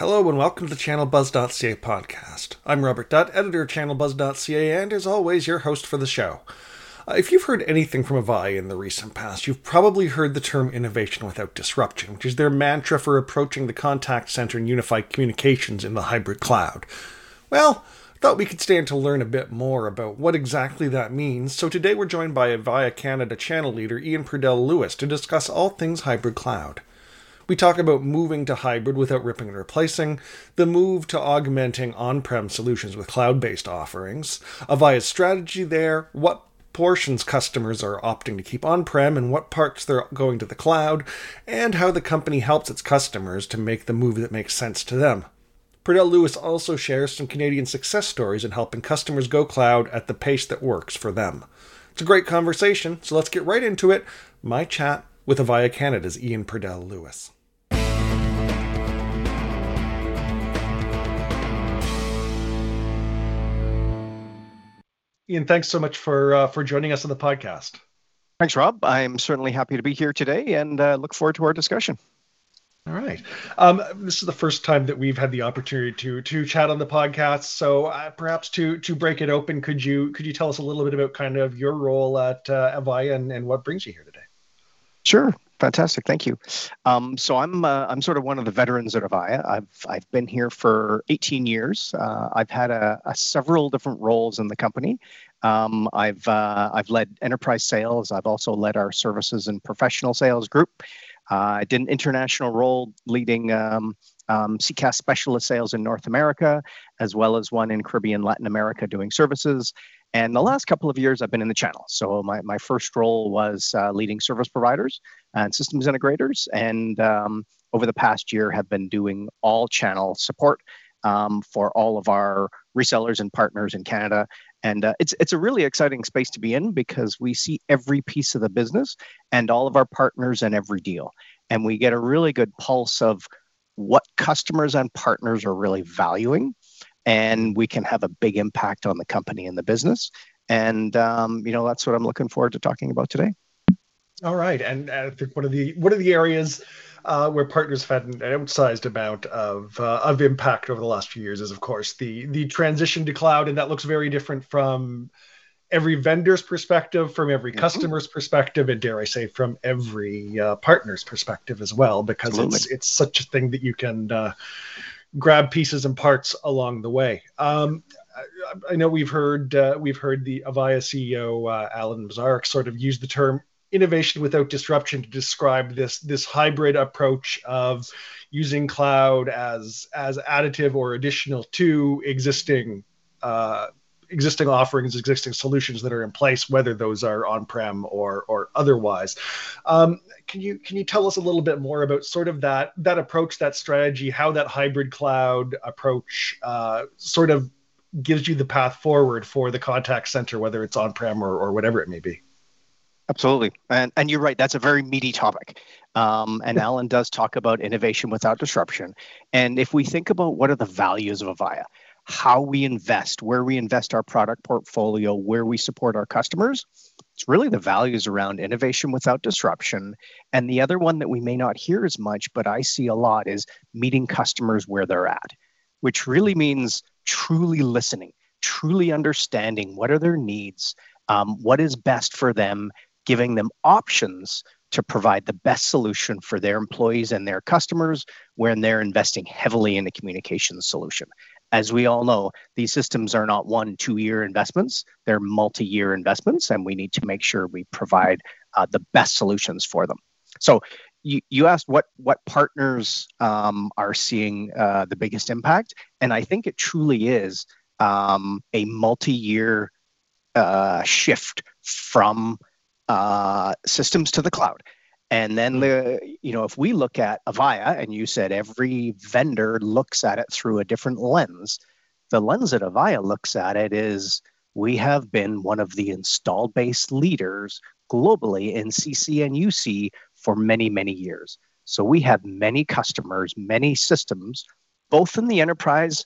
Hello and welcome to the ChannelBuzz.ca podcast. I'm Robert Dutt, editor of ChannelBuzz.ca, and as always, your host for the show. Uh, if you've heard anything from Avaya in the recent past, you've probably heard the term innovation without disruption, which is their mantra for approaching the contact center and unified communications in the hybrid cloud. Well, I thought we could stand to learn a bit more about what exactly that means, so today we're joined by Avaya Canada channel leader Ian Purdell Lewis to discuss all things hybrid cloud. We talk about moving to hybrid without ripping and replacing, the move to augmenting on prem solutions with cloud based offerings, Avaya's strategy there, what portions customers are opting to keep on prem and what parts they're going to the cloud, and how the company helps its customers to make the move that makes sense to them. Purdell Lewis also shares some Canadian success stories in helping customers go cloud at the pace that works for them. It's a great conversation, so let's get right into it. My chat with Avaya Canada's Ian Purdell Lewis. Ian, thanks so much for uh, for joining us on the podcast. Thanks, Rob. I'm certainly happy to be here today and uh, look forward to our discussion. All right. Um, this is the first time that we've had the opportunity to to chat on the podcast. So uh, perhaps to to break it open, could you could you tell us a little bit about kind of your role at uh, Avaya and, and what brings you here today? Sure. Fantastic, thank you. Um, so I'm uh, I'm sort of one of the veterans at Avaya. I've I've been here for 18 years. Uh, I've had a, a, several different roles in the company. Um, I've uh, I've led enterprise sales. I've also led our services and professional sales group. Uh, I did an international role leading um, um, CCaaS specialist sales in North America, as well as one in Caribbean, Latin America doing services. And the last couple of years, I've been in the channel. So my, my first role was uh, leading service providers and systems integrators. And um, over the past year, have been doing all channel support um, for all of our resellers and partners in Canada. And uh, it's it's a really exciting space to be in because we see every piece of the business and all of our partners and every deal, and we get a really good pulse of what customers and partners are really valuing and we can have a big impact on the company and the business. And um, you know that's what I'm looking forward to talking about today. All right, and I think one of the one of the areas uh, where partners have had an outsized amount of uh, of impact over the last few years is, of course, the the transition to cloud, and that looks very different from every vendor's perspective, from every mm-hmm. customer's perspective, and dare I say, from every uh, partner's perspective as well, because Absolutely. it's it's such a thing that you can uh, grab pieces and parts along the way. Um, I, I, know we've heard uh, we've heard the Avaya CEO uh, Alan Masarek sort of use the term innovation without disruption to describe this this hybrid approach of using cloud as as additive or additional to existing uh, existing offerings, existing solutions that are in place, whether those are on-prem or or otherwise. Um, can you can you tell us a little bit more about sort of that that approach, that strategy, how that hybrid cloud approach uh, sort of gives you the path forward for the contact center, whether it's on-prem or, or whatever it may be? Absolutely, and and you're right. That's a very meaty topic. Um, and Alan does talk about innovation without disruption. And if we think about what are the values of Avaya, how we invest, where we invest our product portfolio, where we support our customers. It's really the values around innovation without disruption. And the other one that we may not hear as much, but I see a lot is meeting customers where they're at, which really means truly listening, truly understanding what are their needs, um, what is best for them, giving them options to provide the best solution for their employees and their customers when they're investing heavily in a communications solution as we all know, these systems are not one, two year investments, they're multi year investments, and we need to make sure we provide uh, the best solutions for them. So, you, you asked what, what partners um, are seeing uh, the biggest impact, and I think it truly is um, a multi year uh, shift from uh, systems to the cloud. And then the you know if we look at Avaya and you said every vendor looks at it through a different lens, the lens that Avaya looks at it is we have been one of the installed base leaders globally in CC and UC for many many years. So we have many customers, many systems, both in the enterprise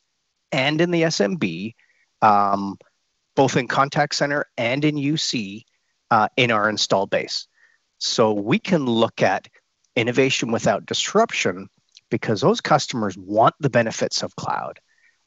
and in the SMB, um, both in contact center and in UC uh, in our installed base. So we can look at innovation without disruption because those customers want the benefits of cloud.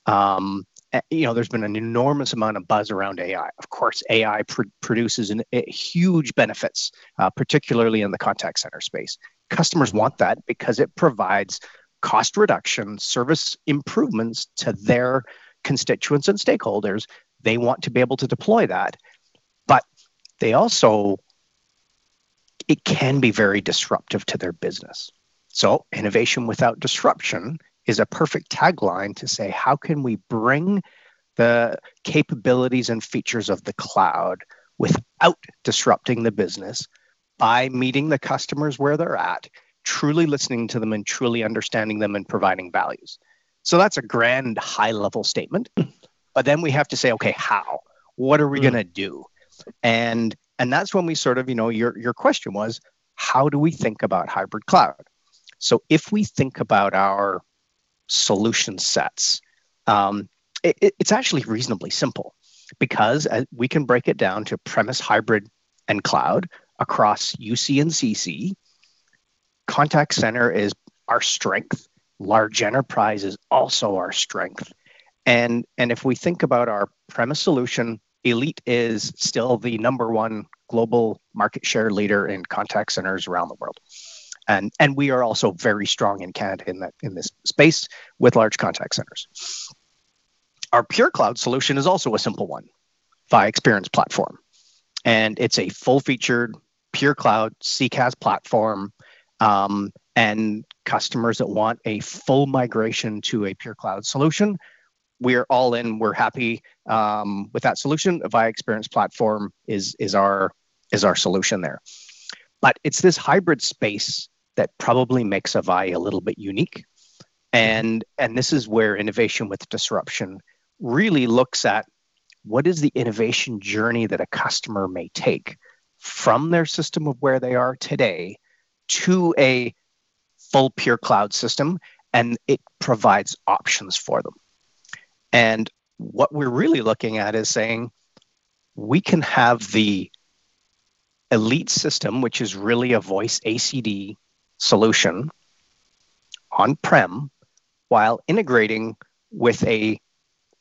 Um, eh, you know, there's been an enormous amount of buzz around AI. Of course, AI pr- produces an, a, huge benefits, uh, particularly in the contact center space. Customers want that because it provides cost reduction, service improvements to their constituents and stakeholders. They want to be able to deploy that, but they also it can be very disruptive to their business. So, innovation without disruption is a perfect tagline to say, how can we bring the capabilities and features of the cloud without disrupting the business by meeting the customers where they're at, truly listening to them and truly understanding them and providing values. So that's a grand high level statement. But then we have to say, okay, how? What are we mm. going to do? And and that's when we sort of, you know, your your question was, how do we think about hybrid cloud? So if we think about our solution sets, um, it, it's actually reasonably simple because uh, we can break it down to premise, hybrid, and cloud across UC and CC. Contact center is our strength. Large enterprise is also our strength. And, and if we think about our premise solution, Elite is still the number one global market share leader in contact centers around the world. And, and we are also very strong in Canada in, that, in this space with large contact centers. Our pure cloud solution is also a simple one Avaya Experience Platform. And it's a full featured pure cloud CCaaS platform. Um, and customers that want a full migration to a pure cloud solution we're all in. We're happy um, with that solution. Avaya Experience Platform is is our is our solution there. But it's this hybrid space that probably makes Avaya a little bit unique. And and this is where innovation with disruption really looks at what is the innovation journey that a customer may take from their system of where they are today to a full pure cloud system and it provides options for them and what we're really looking at is saying we can have the elite system, which is really a voice ACD solution on prem, while integrating with a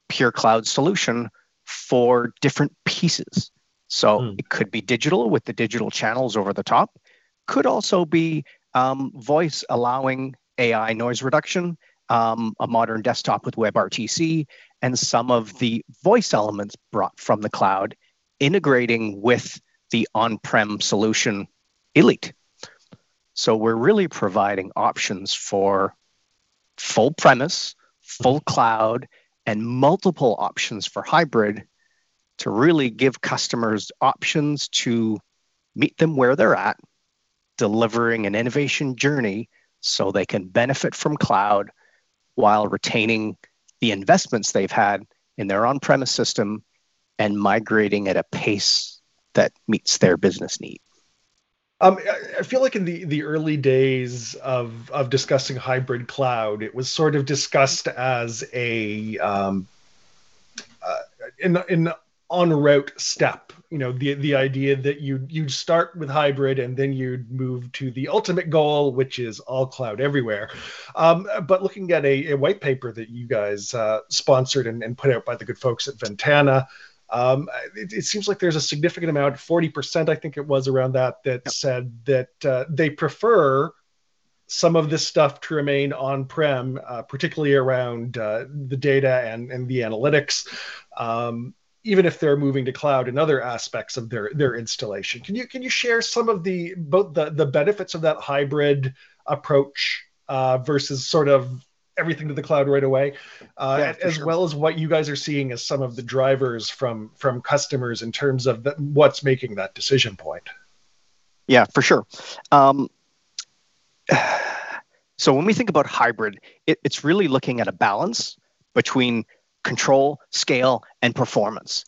pure cloud solution for different pieces. So mm. it could be digital with the digital channels over the top, could also be um, voice allowing AI noise reduction um, a modern desktop with WebRTC, and some of the voice elements brought from the cloud, integrating with the on prem solution Elite. So we're really providing options for full premise, full cloud, and multiple options for hybrid to really give customers options to meet them where they're at, delivering an innovation journey so they can benefit from cloud while retaining the investments they've had in their on premise system and migrating at a pace that meets their business need. Um, I feel like in the, the early days of, of discussing hybrid cloud, it was sort of discussed as a um, uh, in in en route step you know the the idea that you you'd start with hybrid and then you'd move to the ultimate goal which is all cloud everywhere um, but looking at a, a, white paper that you guys uh, sponsored and, and, put out by the good folks at ventana um, it, it, seems like there's a significant amount 40% i think it was around that that yep. said that uh, they prefer some of this stuff to remain on-prem, uh, particularly around uh, the data and, and the analytics. Um, even if they're moving to cloud and other aspects of their their installation. Can you can you share some of the both the the benefits of that hybrid approach uh, versus sort of everything to the cloud right away, uh, yeah, as sure. well as what you guys are seeing as some of the drivers from from customers in terms of the, what's making that decision point. Yeah, for sure. Um, so when we think about hybrid, it, it's really looking at a balance between control, scale, and performance.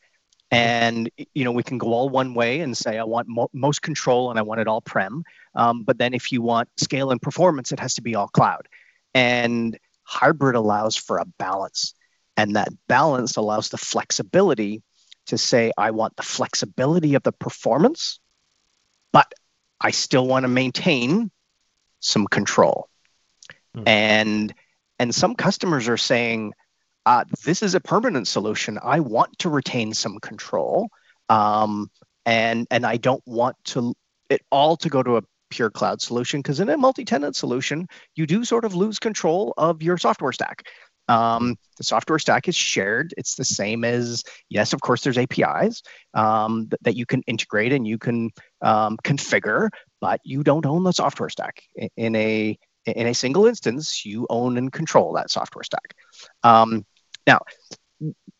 And you know we can go all one way and say I want mo- most control and I want it all prem. Um, but then if you want scale and performance, it has to be all cloud. And hybrid allows for a balance, and that balance allows the flexibility to say I want the flexibility of the performance, but I still want to maintain some control. Hmm. And and some customers are saying, uh, this is a permanent solution. I want to retain some control. Um, and and I don't want to it all to go to a pure cloud solution because in a multi-tenant solution, you do sort of lose control of your software stack. Um, the software stack is shared. It's the same as, yes, of course, there's APIs um, that, you can integrate and you can um, configure, but you don't own the software stack. In a in a single instance, you own and control that software stack. Um, now,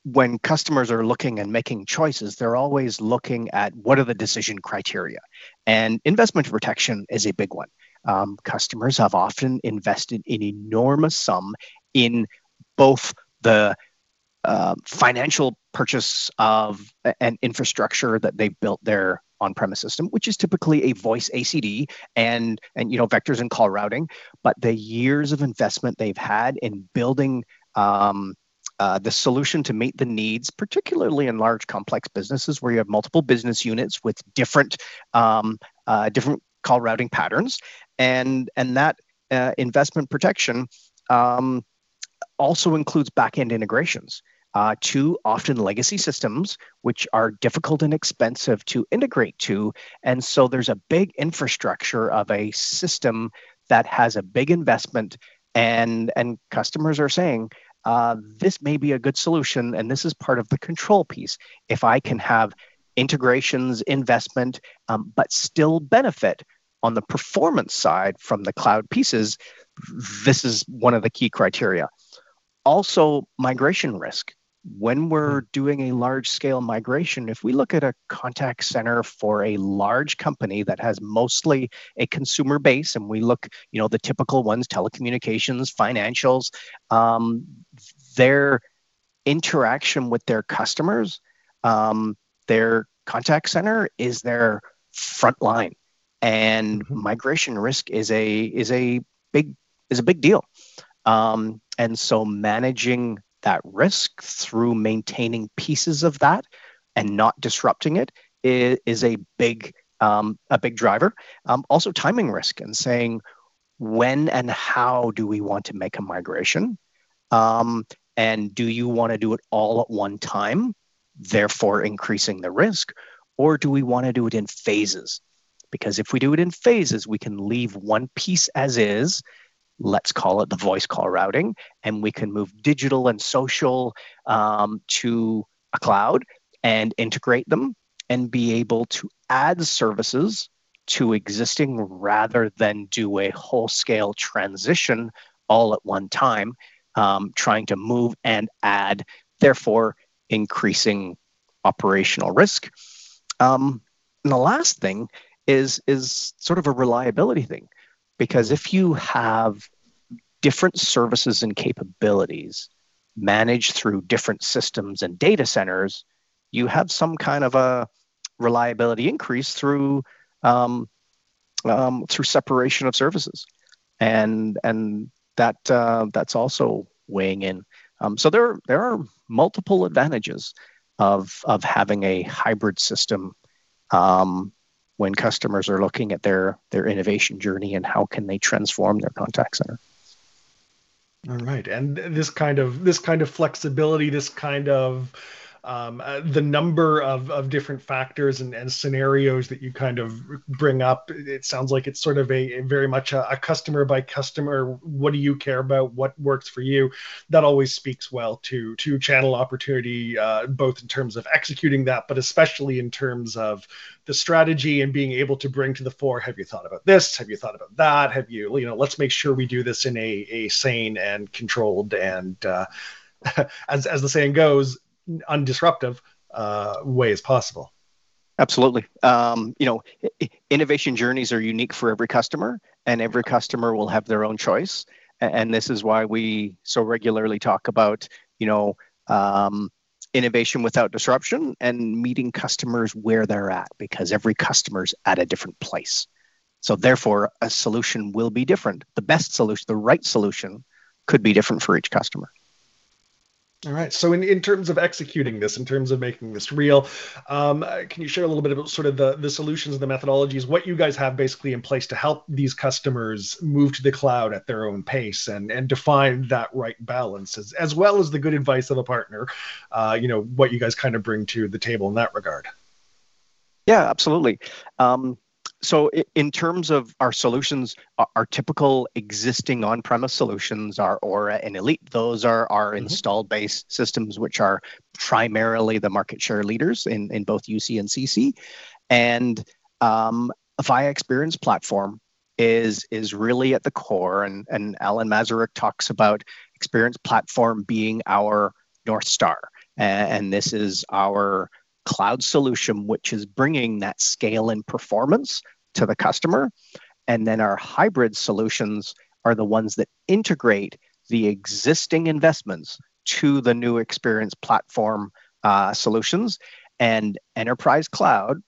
when customers are looking and making choices, they're always looking at what are the decision criteria. And investment protection is a big one. Um, customers have often invested an enormous sum in both the uh, financial purchase of an infrastructure that they've built their on-premise system, which is typically a voice ACD and and you know vectors and call routing, but the years of investment they've had in building um, uh, the solution to meet the needs, particularly in large complex businesses where you have multiple business units with different um, uh, different call routing patterns, and and that uh, investment protection um, also includes backend integrations uh, to often legacy systems, which are difficult and expensive to integrate to, and so there's a big infrastructure of a system that has a big investment, and and customers are saying uh, this may be a good solution. And this is part of the control piece. If I can have integrations, investment, um, but still benefit on the performance side from the cloud pieces, this is one of the key criteria. Also, migration risk when we're doing a large scale migration, if we look at a contact center for a large company that has mostly a consumer base, and we look, you know, the typical ones, telecommunications, financials, um, their interaction with their customers, um, their contact center is their front line, and mm-hmm. migration risk is a is a big is a big deal. Um, and so managing that risk through maintaining pieces of that and not disrupting it is, is a big um, a big driver. Um, also, timing risk and saying when and how do we want to make a migration, um, and do you want to do it all at one time, therefore increasing the risk, or do we want to do it in phases? Because if we do it in phases, we can leave one piece as is. Let's call it the voice call routing, and we can move digital and social um, to a cloud and integrate them and be able to add services to existing rather than do a whole scale transition all at one time, um, trying to move and add, therefore increasing operational risk. Um, and the last thing is is sort of a reliability thing because if you have different services and capabilities managed through different systems and data centers, you have some kind of a reliability increase through um, um, through separation of services, and and that uh, that's also weighing in. Um, so there there are multiple advantages of of having a hybrid system um, when customers are looking at their their innovation journey and how can they transform their contact center. All right, and this kind of this kind of flexibility, this kind of um, uh, the number of, of different factors and, and scenarios that you kind of bring up it sounds like it's sort of a, a very much a, a, customer by customer what do you care about what works for you? That always speaks well to to channel opportunity uh, both in terms of executing that but especially in terms of the strategy and being able to bring to the fore have you thought about this? Have you thought about that? Have you you know let's make sure we do this in a, a sane and controlled and uh, as as the saying goes undisruptive uh, way as possible. Absolutely. Um, you know, innovation journeys are unique for every customer, and every customer will have their own choice. And this is why we so regularly talk about, you know, um, innovation without disruption and meeting customers where they're at, because every customer's at a different place. So therefore, a solution will be different. The best solution, the right solution, could be different for each customer. All right. So, in, in terms of executing this, in terms of making this real, um, can you share a little bit about sort of the, the solutions and the methodologies, what you guys have basically in place to help these customers move to the cloud at their own pace and, and define that right balance, as, as well as the good advice of a partner, uh, you know, what you guys kind of bring to the table in that regard? Yeah, absolutely. Um, so in terms of our solutions our typical existing on-premise solutions are aura and elite. Those are our mm-hmm. installed base systems which are primarily the market share leaders in, in both uc and cc and um, avaya experience platform is is really at the core and and alan Masarek talks about experience platform being our north star. And, and this is our cloud solution, which is bringing that scale and performance to the customer. And then our hybrid solutions are the ones that integrate the existing investments to the new experience platform uh, solutions. And enterprise cloud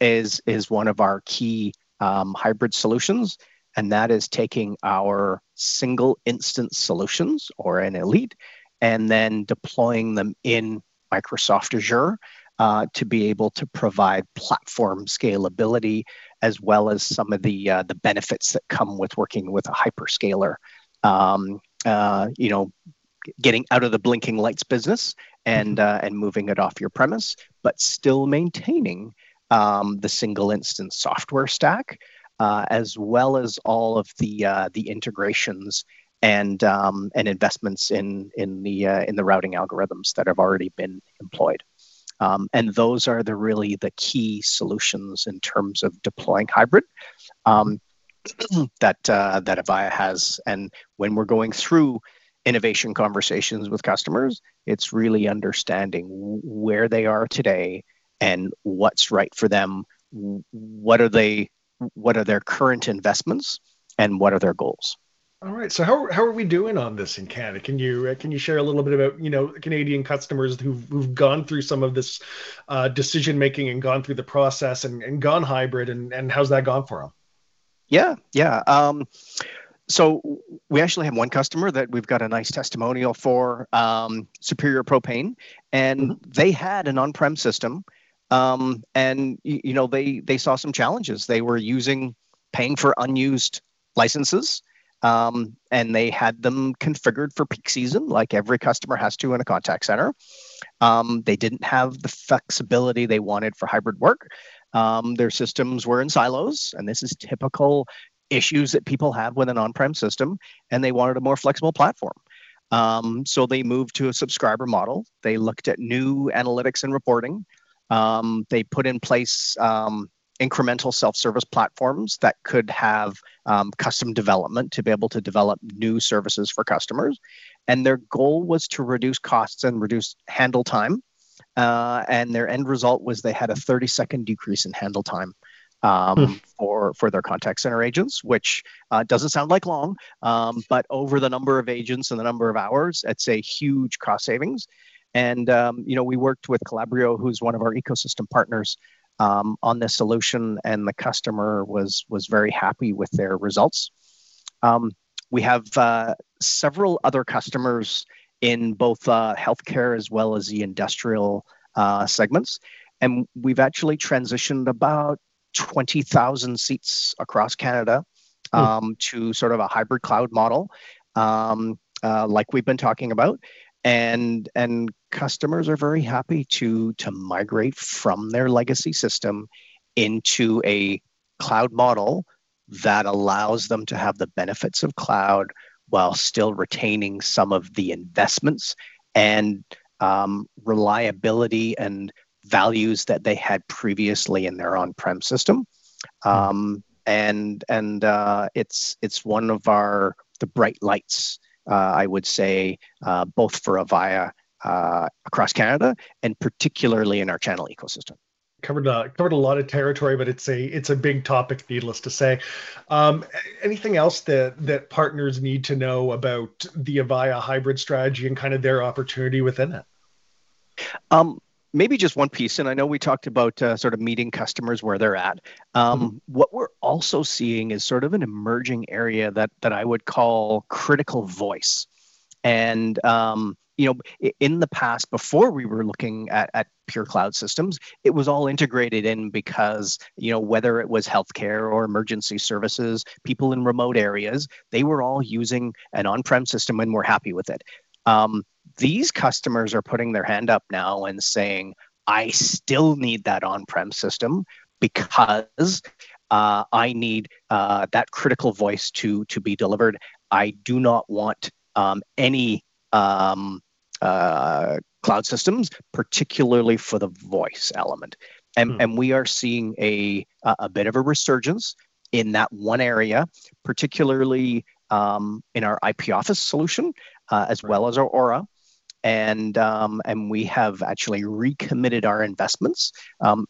is, is one of our key um, hybrid solutions. And that is taking our single instance solutions Aura and elite and then deploying them in Microsoft Azure uh, to be able to provide platform scalability as well as some of the uh, the benefits that come with working with a hyperscaler. Um, uh, you know, getting out of the blinking lights business and mm-hmm. uh, and moving it off your premise, but still maintaining um, the single instance software stack, uh, as well as all of the uh, the integrations and um, and investments in in the uh, in the routing algorithms that have already been employed. Um, and those are the really the key solutions in terms of deploying hybrid um, that uh, that Avaya has. And when we're going through innovation conversations with customers, it's really understanding where they are today and what's right for them. What are they? What are their current investments, and what are their goals? All right. So how, how are we doing on this in Canada? Can you uh, can you share a little bit about you know Canadian customers who've, who've gone through some of this uh, decision making and gone through the process and, and gone hybrid and, and how's that gone for them? Yeah, yeah. Um, so we actually have one customer that we've got a nice testimonial for um, Superior Propane, and mm-hmm. they had an on-prem system, um, and you know they they saw some challenges. They were using paying for unused licenses um, and they had them configured for peak season, like every customer has to in a contact center. Um, they didn't have the flexibility they wanted for hybrid work. Um, their systems were in silos, and this is typical issues that people have with an on-prem system, and they wanted a more flexible platform. Um, so they moved to a subscriber model. They looked at new analytics and reporting. Um, they put in place um, incremental self-service platforms that could have um, custom development to be able to develop new services for customers and their goal was to reduce costs and reduce handle time uh, and their end result was they had a 30 second decrease in handle time um, hmm. for for their contact center agents, which uh, doesn't sound like long, um, but over the number of agents and the number of hours, it's a huge cost savings. And um, you know, we worked with Calabrio, who's one of our ecosystem partners, um, on this solution, and the customer was was very happy with their results. Um, we have uh, several other customers in both uh, healthcare as well as the industrial uh, segments, and we've actually transitioned about twenty thousand seats across Canada hmm. um, mm. to sort of a hybrid cloud model, um, uh, like we've been talking about and and customers are very happy to to migrate from their legacy system into a cloud model that allows them to have the benefits of cloud while still retaining some of the investments and um, reliability and values that they had previously in their on-prem system. Hmm. Um, and and uh, it's it's one of our the bright lights I would say, uh, both for Avaya uh, across Canada and particularly in our channel ecosystem covered a, covered a lot of territory, but it's a it's a big topic, needless to say. Um, anything else that that partners need to know about the Avaya hybrid strategy and kind of their opportunity within it? Um, maybe just one piece, and I know we talked about uh, sort of meeting customers where they're at. Um, mm-hmm. What we're also seeing is sort of an emerging area that that I would call critical voice, and um, you know, in the past, before we were looking at, at pure cloud systems, it was all integrated in because, you know, whether it was healthcare or emergency services, people in remote areas, they were all using an on prem system and were happy with it. Um, these customers are putting their hand up now and saying, I still need that on prem system because uh, I need uh, that critical voice to to be delivered. I do not want um, any um, uh, cloud systems, particularly for the voice element. And, hmm. and we are seeing a, a bit of a resurgence in that one area, particularly um, in our IP Office solution, uh, as well as our Aura. And, um, and we have actually recommitted our investments, um,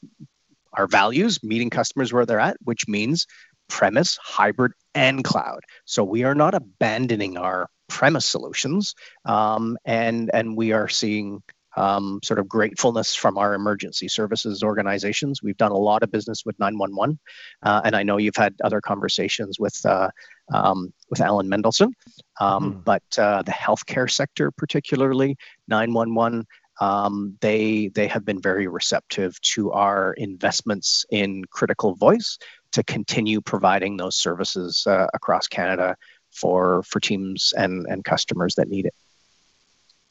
our values, meeting customers where they're at, which means premise, hybrid, and cloud. So we are not abandoning our premise solutions, um, and and we are seeing um, sort of gratefulness from our emergency services organizations. We've done a lot of business with 911, uh, and I know you've had other conversations with uh, um, with Alan Mendelson. Um, hmm. But uh, the healthcare sector, particularly 911, um, they they have been very receptive to our investments in critical voice to continue providing those services uh, across Canada for for teams and and customers that need it.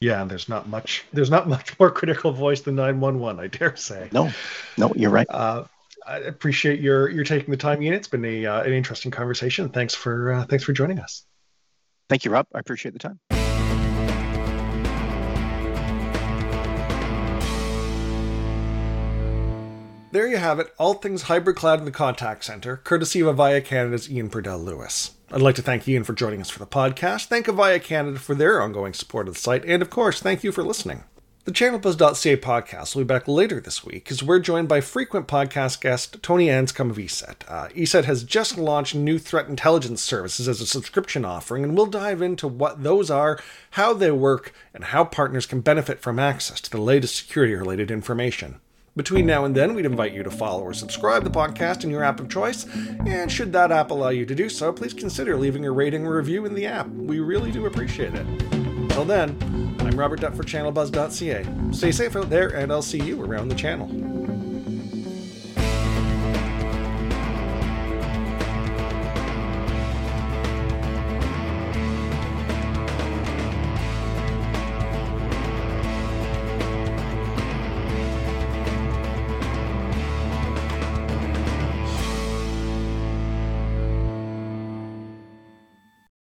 Yeah, and there's not much there's not much more critical voice than 911, I dare say. No, no, you're right. Uh, I appreciate your your taking the time, Ian. It's been a uh, an interesting conversation. Thanks for uh, thanks for joining us. Thank you, Rob. I appreciate the time. There you have it, all things hybrid cloud in the contact center, courtesy of Avaya Canada's Ian Purdell Lewis. I'd like to thank Ian for joining us for the podcast, thank Avaya Canada for their ongoing support of the site, and of course, thank you for listening. The channelbuzz.ca podcast will be back later this week as we're joined by frequent podcast guest Tony Anscombe of ESET. Uh, ESET has just launched new threat intelligence services as a subscription offering, and we'll dive into what those are, how they work, and how partners can benefit from access to the latest security related information. Between now and then, we'd invite you to follow or subscribe the podcast in your app of choice, and should that app allow you to do so, please consider leaving a rating or review in the app. We really do appreciate it. Until then, I'm Robert Dutt for ChannelBuzz.ca. Stay safe out there, and I'll see you around the channel.